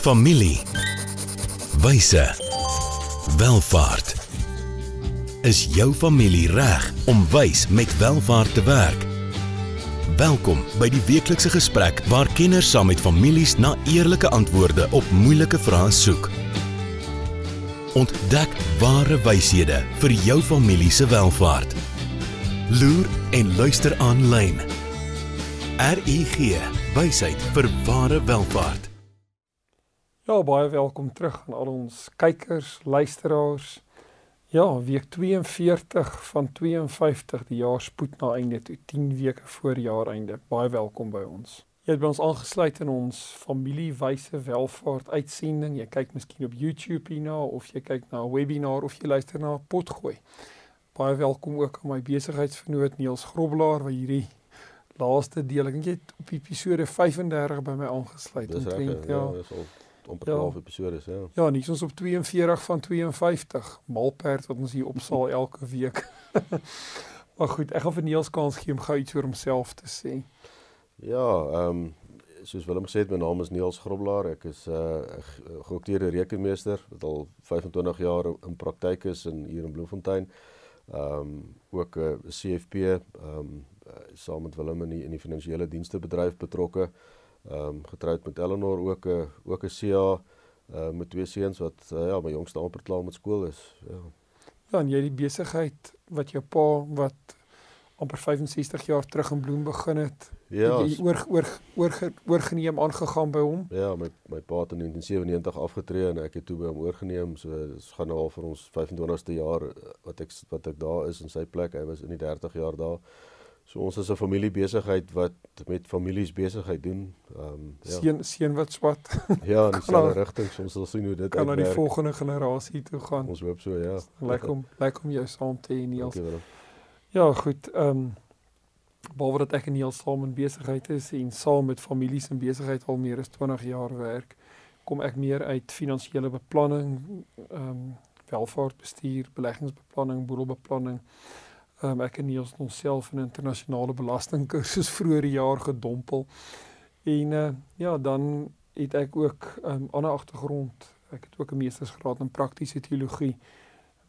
Familie. Wyse. Welvaart. Is jou familie reg om wys met welvaart te werk? Welkom by die weeklikse gesprek waar kenners saam met families na eerlike antwoorde op moeilike vrae soek. Ontdek ware wyshede vir jou familie se welvaart. Loer en luister aanlyn. RUG Wysheid vir ware welvaart. Ja, baie welkom terug aan al ons kykers, luisteraars. Ja, week 42 van 52, die jaar spoed na einde toe, 10 weke voor jaareinde. Baie welkom by ons. Jy het by ons aangesluit in ons familiewyse welvaart uitsending. Jy kyk miskien op YouTube hierna of jy kyk na 'n webinar of jy luister na 'n potgooi. Baie welkom ook aan my besigheidsvernoot Niels Grobbelaar wat hierdie laaste deel, ek dink jy het op episode 35 by my aangesluit. Dis reg. Ja, ja, dis al amper 12 ja. episodes, ja. Ja, nie ons op 42 van 52. Malperd wat ons hier opsaal elke week. maar goed, ek gaan vir Niels kans gee om gou iets oor homself te sê. Ja, ehm um, soos Willem gesê het, my naam is Niels Grobbelaar. Ek is 'n uh, geokteerde rekenmeester wat al 25 jaar in praktyk is in hier in Bloemfontein. Ehm um, ook 'n uh, CFP, ehm um, uh, saam met Willem in die in die finansiële dienste bedryf betrokke ehm um, getroud met Eleanor ook 'n ook 'n CA uh, met twee seuns wat uh, ja, my jongste amper klaar met skool is. Ja. Ja, en jy die besigheid wat jou pa wat amper 65 jaar terug in Bloem begin het. Ja, jy oor oor oor oorgeneem aangegaan by hom. Ja, my my pa het in 1997 afgetree en ek het toe by hom oorgeneem. So dit gaan nou al vir ons 25ste jaar eh, wat ek wat ek daar is in sy plek. Hy was in die 30 jaar daar. So ons is 'n familiebesigheid wat met families besigheid doen. Ehm um, ja. Seun seun wat swat. ja, in dieselfde rigting. Ons sal sien hoe dit kan na die volgende generasie toe gaan. Ons hoop so, ja. Lyk hom lyk hom jou saam te hê Niels. Ja, goed. Ehm um, behalwe dat ek en Niels saam in besigheid is en saam met families in besigheid al meer as 20 jaar werk, kom ek meer uit finansiële beplanning, ehm um, welvaartbestuur, beleggingsbeplanning, boedelbeplanning. Um, ek en Niels het onsself in 'n internasionale belastingkursus vroeër die jaar gedompel. En uh, ja, dan het ek ook 'n um, ander agtergrond. Ek het ook 'n meestersgraad in praktiese teologie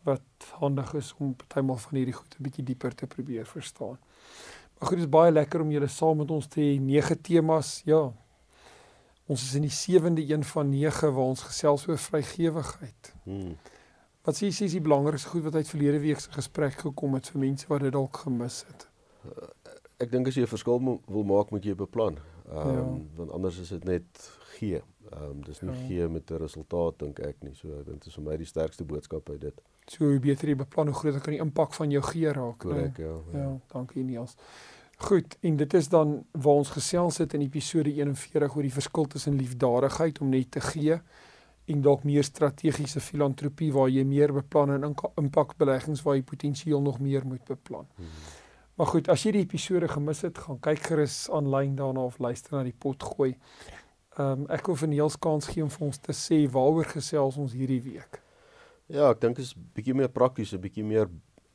wat handig is om partymal van hierdie goed 'n bietjie dieper te probeer verstaan. Maar goed, dit is baie lekker om julle saam met ons te hê. Nege temas. Ja. Ons is in die sewende een van 9 waar ons gesels oor vrygewigheid. Hmm. Wat sê jy is die belangrikste goed wat uit verlede week se gesprek gekom het vir mense wat dit dalk gemis het? Uh, ek dink as jy 'n verskil wil maak, moet jy beplan. Ehm um, ja. want anders is dit net gee. Ehm um, dis nie ja. gee met 'n resultaat dink ek nie. So ek dink dit is vir my die sterkste boodskap uit dit. So hoe beter jy beplan, hoe groter kan die impak van jou gee raak. Korrek, ja, ja. Ja, dankie Niels. Goed, en dit is dan waar ons gesels het in episode 41 oor die verskil tussen liefdadigheid om net te gee en dalk meer strategiese filantropie waar jy meer beplan en impakbeleggings waar jy potensieel nog meer moet beplan. Hmm. Maar goed, as jy die episode gemis het, gaan kyk gerus aanlyn daarna of luister na die pot gooi. Ehm um, ek wil vir Niels kans gee om vir ons te sê waaroor gesels ons hierdie week. Ja, ek dink is bietjie meer prakties, 'n bietjie meer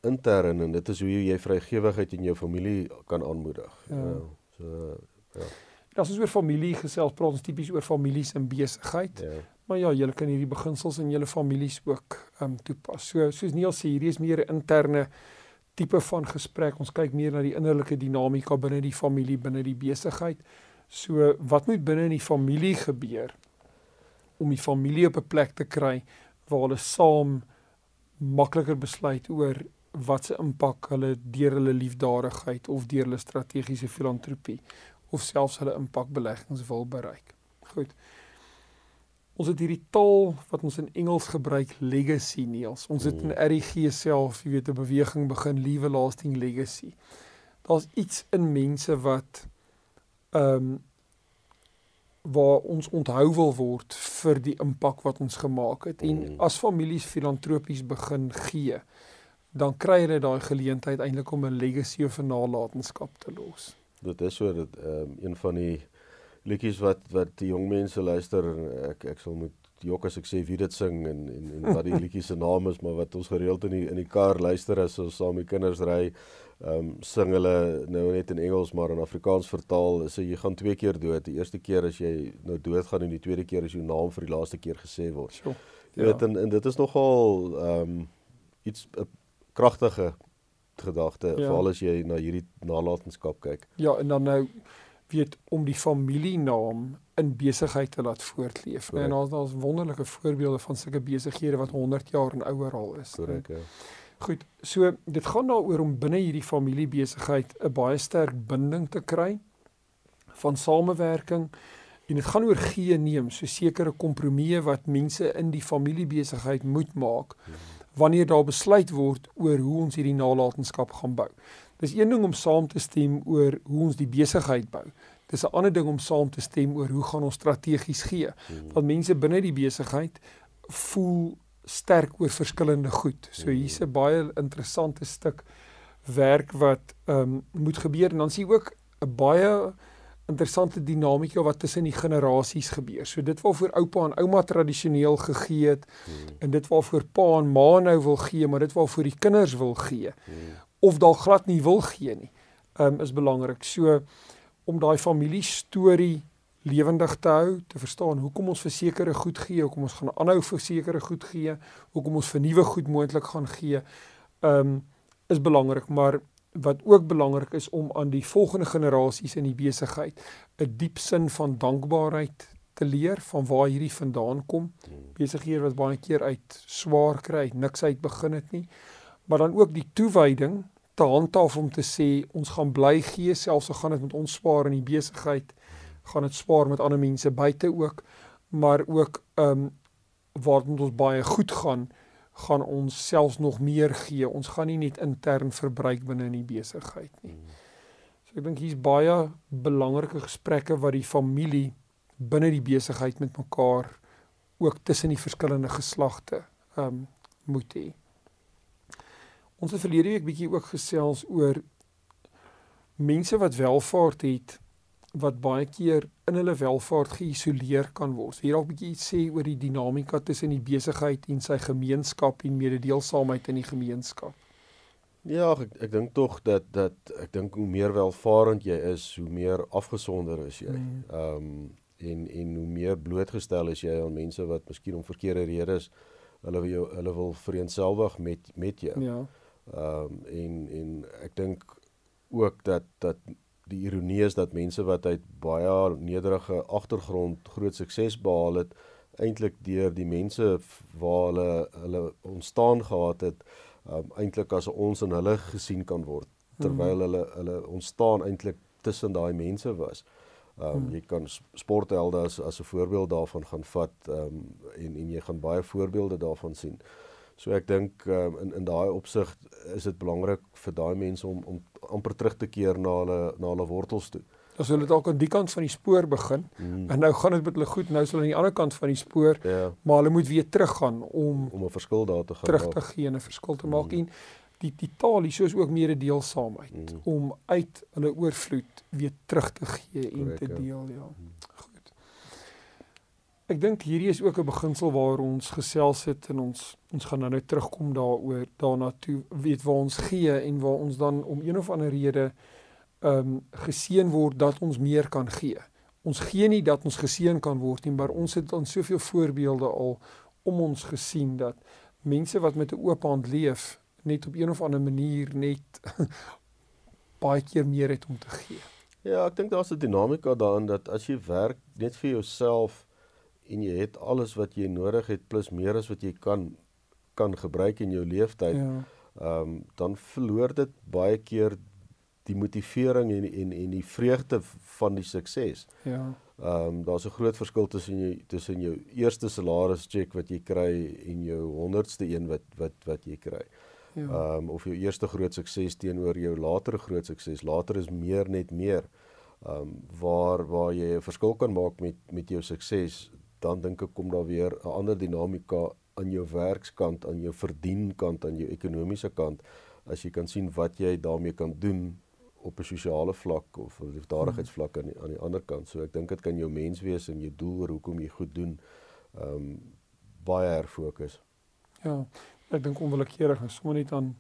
intern en dit is hoe jy vrygewigheid in jou familie kan aanmoedig. Ja. ja so ja. As ons oor familie gesels, praat ons tipies oor families en besigheid. Ja. Maar ja, julle kan hierdie beginsels in julle families ook ehm um, toepas. So soos Neil sê, hierdie is meer 'n interne tipe van gesprek. Ons kyk meer na die innerlike dinamika binne die familie, binne die besigheid. So wat moet binne in die familie gebeur om die familie op 'n plek te kry waar hulle saam makliker besluit oor wat se impak hulle deur hulle liefdadigheid of deur hulle strategiese filantropie of selfs hulle impakbeleggings wil bereik. Goed. Ons het hierdie taal wat ons in Engels gebruik legacy Niels. Ons het in mm. RG self, jy weet, 'n beweging begin lewe lasting legacy. Daar's iets in mense wat ehm um, waar ons onthou wil word vir die impak wat ons gemaak het en mm. as families filantropies begin gee, dan kry hulle daai geleentheid eintlik om 'n legacy of 'n nalatenskap te los. Dit is so dat ehm um, een van die liedjies wat wat die jong mense luister en ek ek sal moet jok as ek sê wie dit sing en en en wat die liedjie se naam is, maar wat ons gereeld in die in die kar luister as ons saam met kinders ry ehm um, sing hulle nou net in Engels maar in Afrikaans vertaal sê jy gaan twee keer dood. Die eerste keer as jy nou doodgaan en die tweede keer as jou naam vir die laaste keer gesê word. So, Jy ja. weet en, en dit is nogal ehm um, iets 'n kragtige gedagte ja. veral as jy na hierdie nalatenskap kyk. Ja, en dan nou weet om die familienaam in besigheid te laat voortleef. Correct. En daar's daar's wonderlike voorbeelde van sulke besighede wat 100 jaar en ouer al is. Korrek. Ja. Goed, so dit gaan daaroor om binne hierdie familiebesigheid 'n baie sterk binding te kry van samewerking en dit gaan oor gee neem, so sekere kompromieë wat mense in die familiebesigheid moet maak wanneer daar besluit word oor hoe ons hierdie nalatenskap gaan bou. Dis een ding om saam te stem oor hoe ons die besigheid bou. Dis 'n ander ding om saam te stem oor hoe gaan ons strategies gee. Want mense binne die besigheid voel sterk oor verskillende goed. So hier's 'n baie interessante stuk werk wat ehm um, moet gebeur en dan sien ook 'n baie interessante dinamika wat tussen die generasies gebeur. So dit waarvoor oupa en ouma tradisioneel gegee het hmm. en dit waarvoor pa en ma nou wil gee, maar dit waarvoor die kinders wil gee hmm. of dalk glad nie wil gee nie, um, is belangrik. So om daai familie storie lewendig te hou, te verstaan hoekom ons vir sekere goed gee, hoekom ons gaan aanhou vir sekere goed gee, hoekom ons vir nuwe goed moontlik gaan gee, um, is belangrik, maar wat ook belangrik is om aan die volgende generasies in die besigheid 'n diep sin van dankbaarheid te leer van waar hierdie vandaan kom. Besighede wat baie keer uit swaar kry, niks uit begin het nie, maar dan ook die toewyding te handhaaf om te sê ons gaan bly gee selfs al gaan dit met ons spaar in die besigheid gaan dit spaar met ander mense buite ook, maar ook ehm um, waar dit ons baie goed gaan, gaan ons selfs nog meer gee. Ons gaan nie net intern verbruik binne in die besigheid nie. So ek dink hier's baie belangrike gesprekke wat die familie binne die besigheid met mekaar ook tussen die verskillende geslagte ehm um, moet hê. Ons het verlede week bietjie ook gesels oor mense wat welvaart het wat baie keer in hulle welvaart geïsoleer kan word. Hier dalk 'n bietjie iets sê oor die dinamika tussen die besigheid en sy gemeenskap en mededeelsaamheid in die gemeenskap. Ja, ek ek dink tog dat dat ek dink hoe meer welvarend jy is, hoe meer afgesonder is jy. Mm. Ehm um, en en hoe meer blootgestel is jy aan mense wat miskien om verkeerde redes hulle jou hulle wil vereenselwig met met jou. Ja. Ehm um, en en ek dink ook dat dat die ironie is dat mense wat uit baie nederige agtergrond groot sukses behaal het eintlik deur die mense waar hulle hulle ontstaan gehad het um, eintlik as ons en hulle gesien kan word terwyl hulle hulle ontstaan eintlik tussen daai mense was. Ehm um, jy kan sporthelde as as 'n voorbeeld daarvan gaan vat ehm um, en en jy gaan baie voorbeelde daarvan sien. So ek dink um, in in daai opsig is dit belangrik vir daai mense om om amper terug te keer na hulle na hulle wortels toe. As hulle dalk aan die kant van die spoor begin mm. en nou gaan dit met hulle goed, nou is hulle aan die ander kant van die spoor, ja. maar hulle moet weer teruggaan om om 'n verskil daar te gaan terug te gee en 'n verskil te maak mm. en die die taal hier soos ook mededeelsaamheid mm. om uit hulle oorvloed weer terug te gee en Correct, te ja. deel, ja. ja. Ek dink hierdie is ook 'n beginsel waar ons gesels het en ons ons gaan nou net terugkom daaroor daarna toe weet waar ons gee en waar ons dan om een of ander rede ehm um, geseën word dat ons meer kan gee. Ons gee nie dat ons geseën kan word nie, maar ons het dan soveel voorbeelde al om ons gesien dat mense wat met 'n oop hand leef net op een of ander manier net baie keer meer het om te gee. Ja, ek dink daar's 'n dinamika daarin dat as jy werk net vir jouself en jy het alles wat jy nodig het plus meer as wat jy kan kan gebruik in jou lewenstyd. Ja. Ehm um, dan verloor dit baie keer die motivering en en en die vreugde van die sukses. Ja. Ehm um, daar's 'n groot verskil tussen jy tussen jou eerste salaris check wat jy kry en jou 100ste een wat wat wat jy kry. Ja. Ehm ja. um, of jou eerste groot sukses teenoor jou latere groot sukses. Later is meer net meer. Ehm um, waar waar jy 'n verskil kan maak met met jou sukses dan dink ek kom daar weer 'n ander dinamika aan jou werkskant, aan jou verdienkant, aan jou ekonomiese kant as jy kan sien wat jy daarmee kan doen op 'n sosiale vlak of 'n liefdadigheidsvlak aan die, aan die ander kant. So ek dink dit kan jou mens wees en jou doel oor hoekom jy goed doen. Ehm um, baie herfokus. Ja. Ek dink onwillekeurig en sommer net aan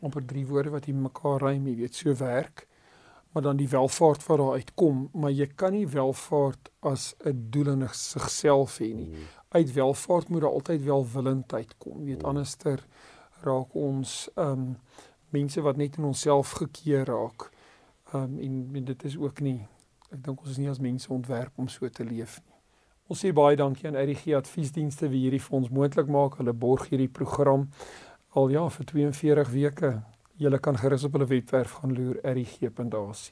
amper drie woorde wat jy mekaar rym, jy weet, so werk maar dan die welvaart wat daar uitkom, maar jy kan nie welvaart as 'n doel in sigself hê nie. Mm. Uit welvaart moet daar altyd welwillendheid kom. Jy weet mm. anderster raak ons ehm um, mense wat net in onsself gekeer raak. Ehm um, en, en dit is ook nie ek dink ons is nie as mense ontwerp om so te leef nie. Ons sê baie dankie aan RGG Adviesdienste wie hierdie vir ons moontlik maak. Hulle borg hierdie program al ja vir 42 weke. Julle kan gerus op hulle webwerf gaan loer rig.ac.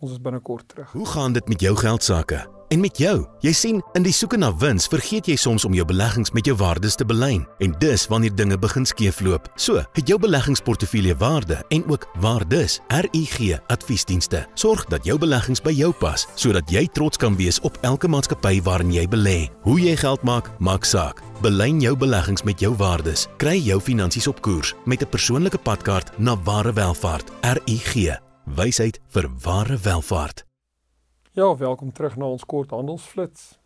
Ons is binnekort terug. Hoe gaan dit met jou geld sake? En met jou? Jy sien, in die soeke na wins, vergeet jy soms om jou beleggings met jou waardes te belyn. En dis wanneer dinge begin skeefloop. So, het jou beleggingsportefeulje waarde en ook waardes. RUG Adviesdienste sorg dat jou beleggings by jou pas, sodat jy trots kan wees op elke maatskappy waarin jy belê. Hoe jy geld maak, maak saak. Belyn jou beleggings met jou waardes. Kry jou finansies op koers met 'n persoonlike padkaart na ware welvaart. RUG wysheid vir ware welvaart. Ja, welkom terug na ons kort handelsflits.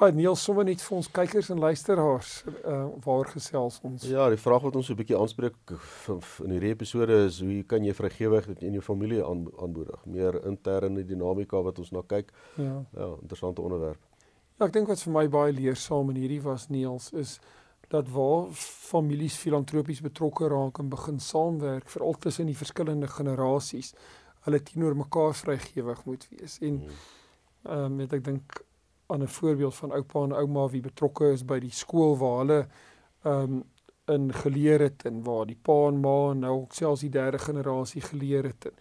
Baie Neil sommer net vir ons kykers en luisteraars uh waar gesels ons. Ja, die vraag wat ons so 'n bietjie aanspreek in hierdie episode is hoe kan jy vrygewig in jou familie aanmoedig? Meer interne dinamika wat ons na kyk. Ja. Ja, interessante onderwerp. Ja, ek dink wat vir my baie leersaam in hierdie was Niels is dat waar families filantropies betrokke raak en begin saamwerk veral tussen die verskillende generasies hulle teenoor mekaar vrygewig moet wees en hmm. ehm um, ek dink aan 'n voorbeeld van oupa en ouma wie betrokke is by die skool waar hulle ehm um, in geleer het en waar die pa en ma nou selfs die derde generasie geleer het en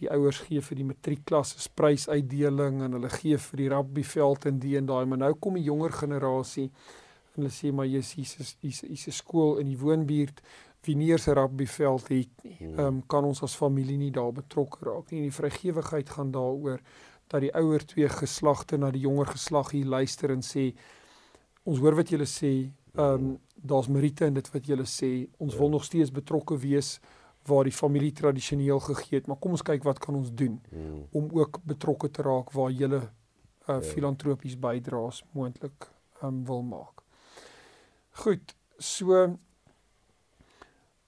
die ouers gee vir die matriekklasse prysuitdeling en hulle gee vir die rugbyveld en die en daai maar nou kom die jonger generasie en hulle sê maar jy's hier's hier's 'n skool in die woonbuurt wie nie se rugbyveld het nie. Hmm. Ehm um, kan ons as familie nie daar betrokke raak nie. En die vrygewigheid gaan daaroor dat die ouer twee geslagte na die jonger geslag hier luister en sê ons hoor wat julle sê. Ehm um, daar's meriete in dit wat julle sê. Ons ja. wil nog steeds betrokke wees waar die familie tradisioneel gegee het, maar kom ons kyk wat kan ons doen hmm. om ook betrokke te raak waar julle uh, filantropies bydraes moontlik um, wil maak. Goed, so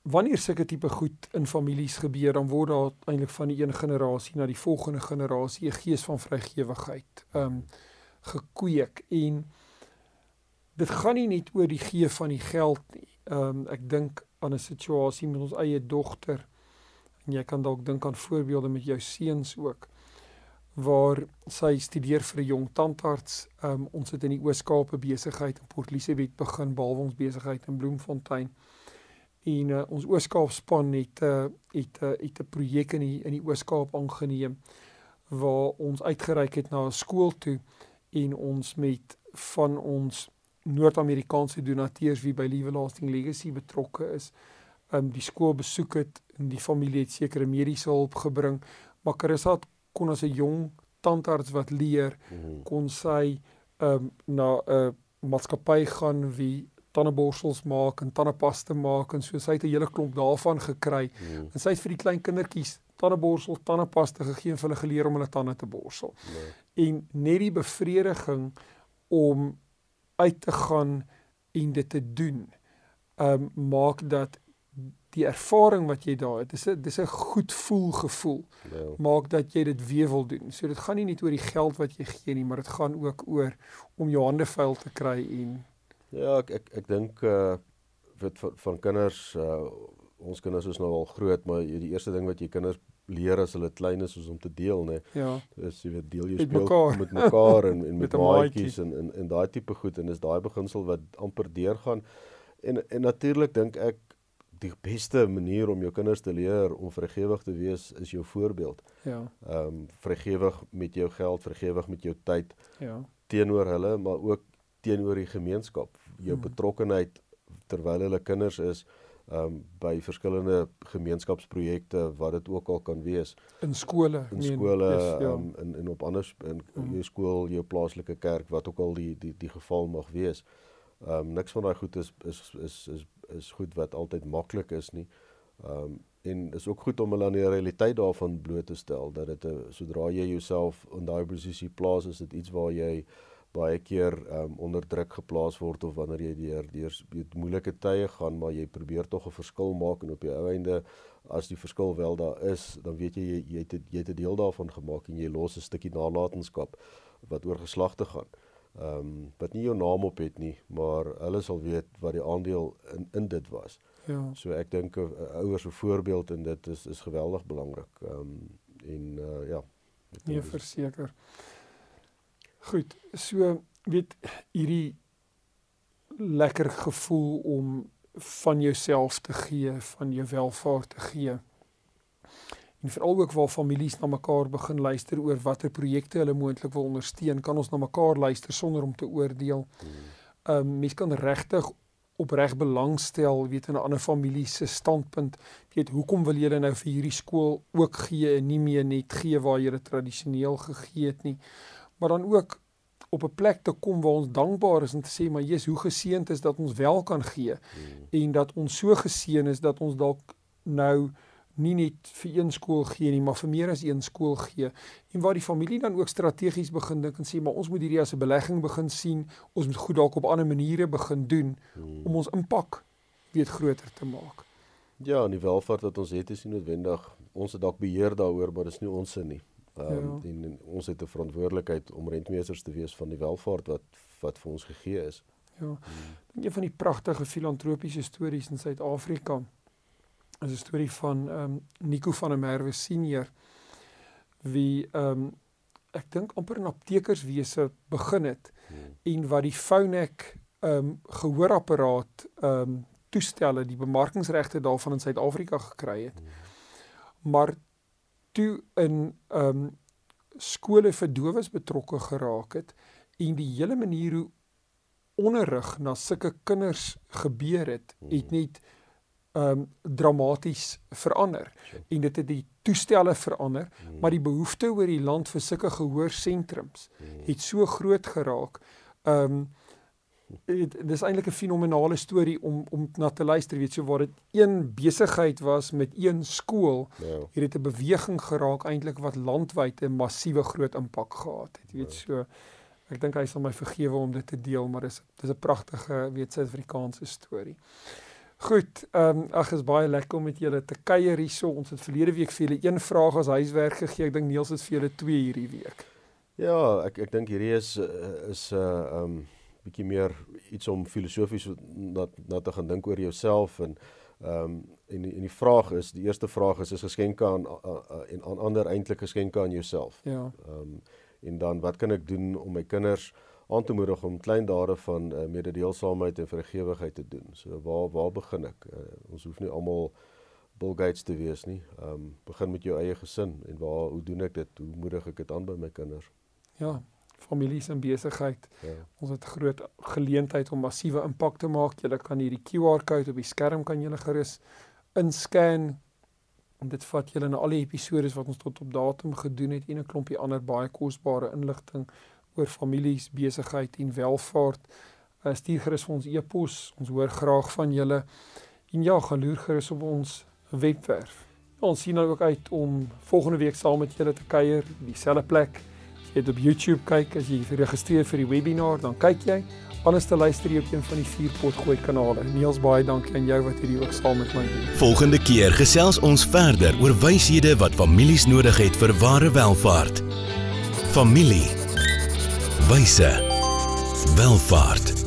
wanneer sulke tipe goed in families gebeur, dan word daar eintlik van die een generasie na die volgende generasie 'n gees van vrygewigheid ehm um, gekweek. En dit gaan nie net oor die gee van die geld nie. Ehm um, ek dink aan 'n situasie met ons eie dogter. En jy kan dalk dink aan voorbeelde met jou seuns ook waar sy studeer vir 'n jong tandarts. Um, ons het in die Oos-Kaap 'n besigheid in Port Elizabeth begin, behalwe ons besigheid in Bloemfontein. En uh, ons Oos-Kaap span het uh, het uh, het 'n projek in die in die Oos-Kaap aangeneem waar ons uitgereik het na 'n skool toe en ons met van ons Noord-Amerikaanse donateurs wie by Liewe Lasting Legacy betrokke is, um die skool besoek het en die familie het sekere mediese hulp gebring, maar Carissa het kon as 'n jong tandarts wat leer mhm. kon sy ehm um, na 'n maatskappy gaan wie tandeborsels maak en tandepasta maak en so sy het 'n hele klomp daarvan gekry mm. en sy het vir die klein kindertjies tandeborsels, tandepasta gegee en vir hulle geleer om hulle tande te borsel. Nee. En net die bevrediging om uit te gaan en dit te doen, ehm um, maak dat die ervaring wat jy daar het, dis 'n dis 'n goed voel gevoel. Ja. Maak dat jy dit weer wil doen. So dit gaan nie net oor die geld wat jy gee nie, maar dit gaan ook oor om jou hande vuil te kry en ja, ek ek ek dink uh wat van, van kinders uh ons kinders is nou al groot, maar die eerste ding wat jy kinders leer as hulle klein is is om te deel, né? Ja. Dis jy weet deel jy speel mekaar. met mekaar en en met, met maatjies en en en daai tipe goed en dis daai beginsel wat amper deurgaan. En en natuurlik dink ek die beste manier om jou kinders te leer om vrygewig te wees is jou voorbeeld. Ja. Ehm um, vrygewig met jou geld, vrygewig met jou tyd. Ja. teenoor hulle, maar ook teenoor die gemeenskap. Jou hmm. betrokkenheid terwyl hulle kinders is ehm um, by verskillende gemeenskapsprojekte wat dit ook al kan wees. In skole, in skole, ehm ja. um, in in op ander in hmm. jou skool, jou plaaslike kerk, wat ook al die die die geval mag wees. Ehm um, niks van daai goed is is is is is goed wat altyd maklik is nie. Ehm um, en is ook goed om hulle aan die realiteit daarvan bloot te stel dat dit 'n sodra jy jouself in daai posisie plaas is dit iets waar jy baie keer um, onder druk geplaas word of wanneer jy deur deur moeilike tye gaan maar jy probeer tog 'n verskil maak en op die ou einde as die verskil wel daar is dan weet jy jy, jy het jy het 'n deel daarvan gemaak en jy los 'n stukkie nalatenskap wat oor geslagte gaan. Ehm um, wat nie jou naam op het nie, maar hulle sal weet wat die aandeel in in dit was. Ja. So ek dink 'n ouers se voorbeeld en dit is is geweldig belangrik. Ehm um, en uh, ja. Nee, verseker. Goed, so weet hierdie lekker gevoel om van jouself te gee, van jou welvaart te gee en veral ook waar families na mekaar begin luister oor watter projekte hulle moontlik wil ondersteun, kan ons na mekaar luister sonder om te oordeel. Hmm. Ehm um, mens kan regtig opreg belangstel, weet in 'n ander familie se standpunt, weet hoekom wil julle nou vir hierdie skool ook gee en nie meer net gee waar julle tradisioneel gegee het nie. Maar dan ook op 'n plek te kom waar ons dankbaar is en te sê maar Jesus, hoe geseënd is dat ons wel kan gee hmm. en dat ons so geseën is dat ons dalk nou nie net vir een skool gee nie, maar vir meer as een skool gee. En waar die familie dan ook strategies begin dink en sê, maar ons moet hierdie as 'n belegging begin sien. Ons moet goed dalk op ander maniere begin doen hmm. om ons impak weet groter te maak. Ja, en die welvaart wat ons het is nie noodwendig ons het dalk beheer daaroor, maar dis nie ons se nie. Ehm um, ja. en, en ons het 'n verantwoordelikheid om rentmeesters te wees van die welvaart wat wat vir ons gegee is. Ja. Hmm. Een van die pragtige filantropiese stories in Suid-Afrika is 'n storie van ehm um, Nico van der Merwe senior wie ehm um, ek dink amper in aptekerswese begin het hmm. en wat die Phonak ehm um, gehoorapparaat ehm um, toestelle die bemarkingsregte daarvan in Suid-Afrika gekry het. Hmm. Maar toe in ehm um, skole vir dowes betrokke geraak het en die hele manier hoe onderrig na sulke kinders gebeur het, het hmm. net um dramaties verander en dit het die toestelle verander mm. maar die behoefte oor die land vir sulke gehoorsentrums mm. het so groot geraak um dit is eintlik 'n fenominale storie om om na te luister weet so waar dit een besigheid was met een skool. Ja. het dit 'n beweging geraak eintlik wat landwyd 'n massiewe groot impak gehad het weet yeah. Ja. so ek dink hy sal my vergewe om dit te deel maar dis dis 'n pragtige weet Suid-Afrikaanse storie Goed, ehm um, ag is baie lekker om met julle te kuier hierso. Ons het verlede week vir julle een vraag as huiswerk gegee. Ek dink Niels het vir julle twee hierdie week. Ja, ek ek dink hierdie is is 'n uh, ehm um, bietjie meer iets om filosofies na na te gaan dink oor jouself en ehm um, en en die vraag is, die eerste vraag is is geskenke aan en aan ander eintlik geskenke aan jouself. Ja. Ehm um, en dan wat kan ek doen om my kinders aan te moedig om klein dade van uh, mededeelsaamheid en vergewigheid te doen. So waar waar begin ek? Uh, ons hoef nie almal Bill Gates te wees nie. Ehm um, begin met jou eie gesin en waar hoe doen ek dit? Hoe moedig ek dit aan by my kinders? Ja, families en besigheid. Ja. Ons het groot geleentheid om massiewe impak te maak. Jy kan hierdie QR-kode op die skerm kan jy gerus inscan en dit vat julle na al die episode wat ons tot op datum gedoen het en 'n klompie ander baie kosbare inligting oor families, besigheid en welvaart. Uh, stuur gerus vir ons e-pos. Ons hoor graag van julle. En ja, gaan loer gerus op ons webwerf. Ja, ons sien nou ook uit om volgende week saam met julle te kuier, dieselfde plek. As jy op YouTube kyk, as jy geregistreer vir die webinar, dan kyk jy. Anders te luister jy op een van die vier potgooi kanale. Niels baie dankie aan jou wat hierdie ook saam met my doen. Volgende keer gesels ons verder oor wyshede wat families nodig het vir ware welvaart. Familie wyse. Welvaart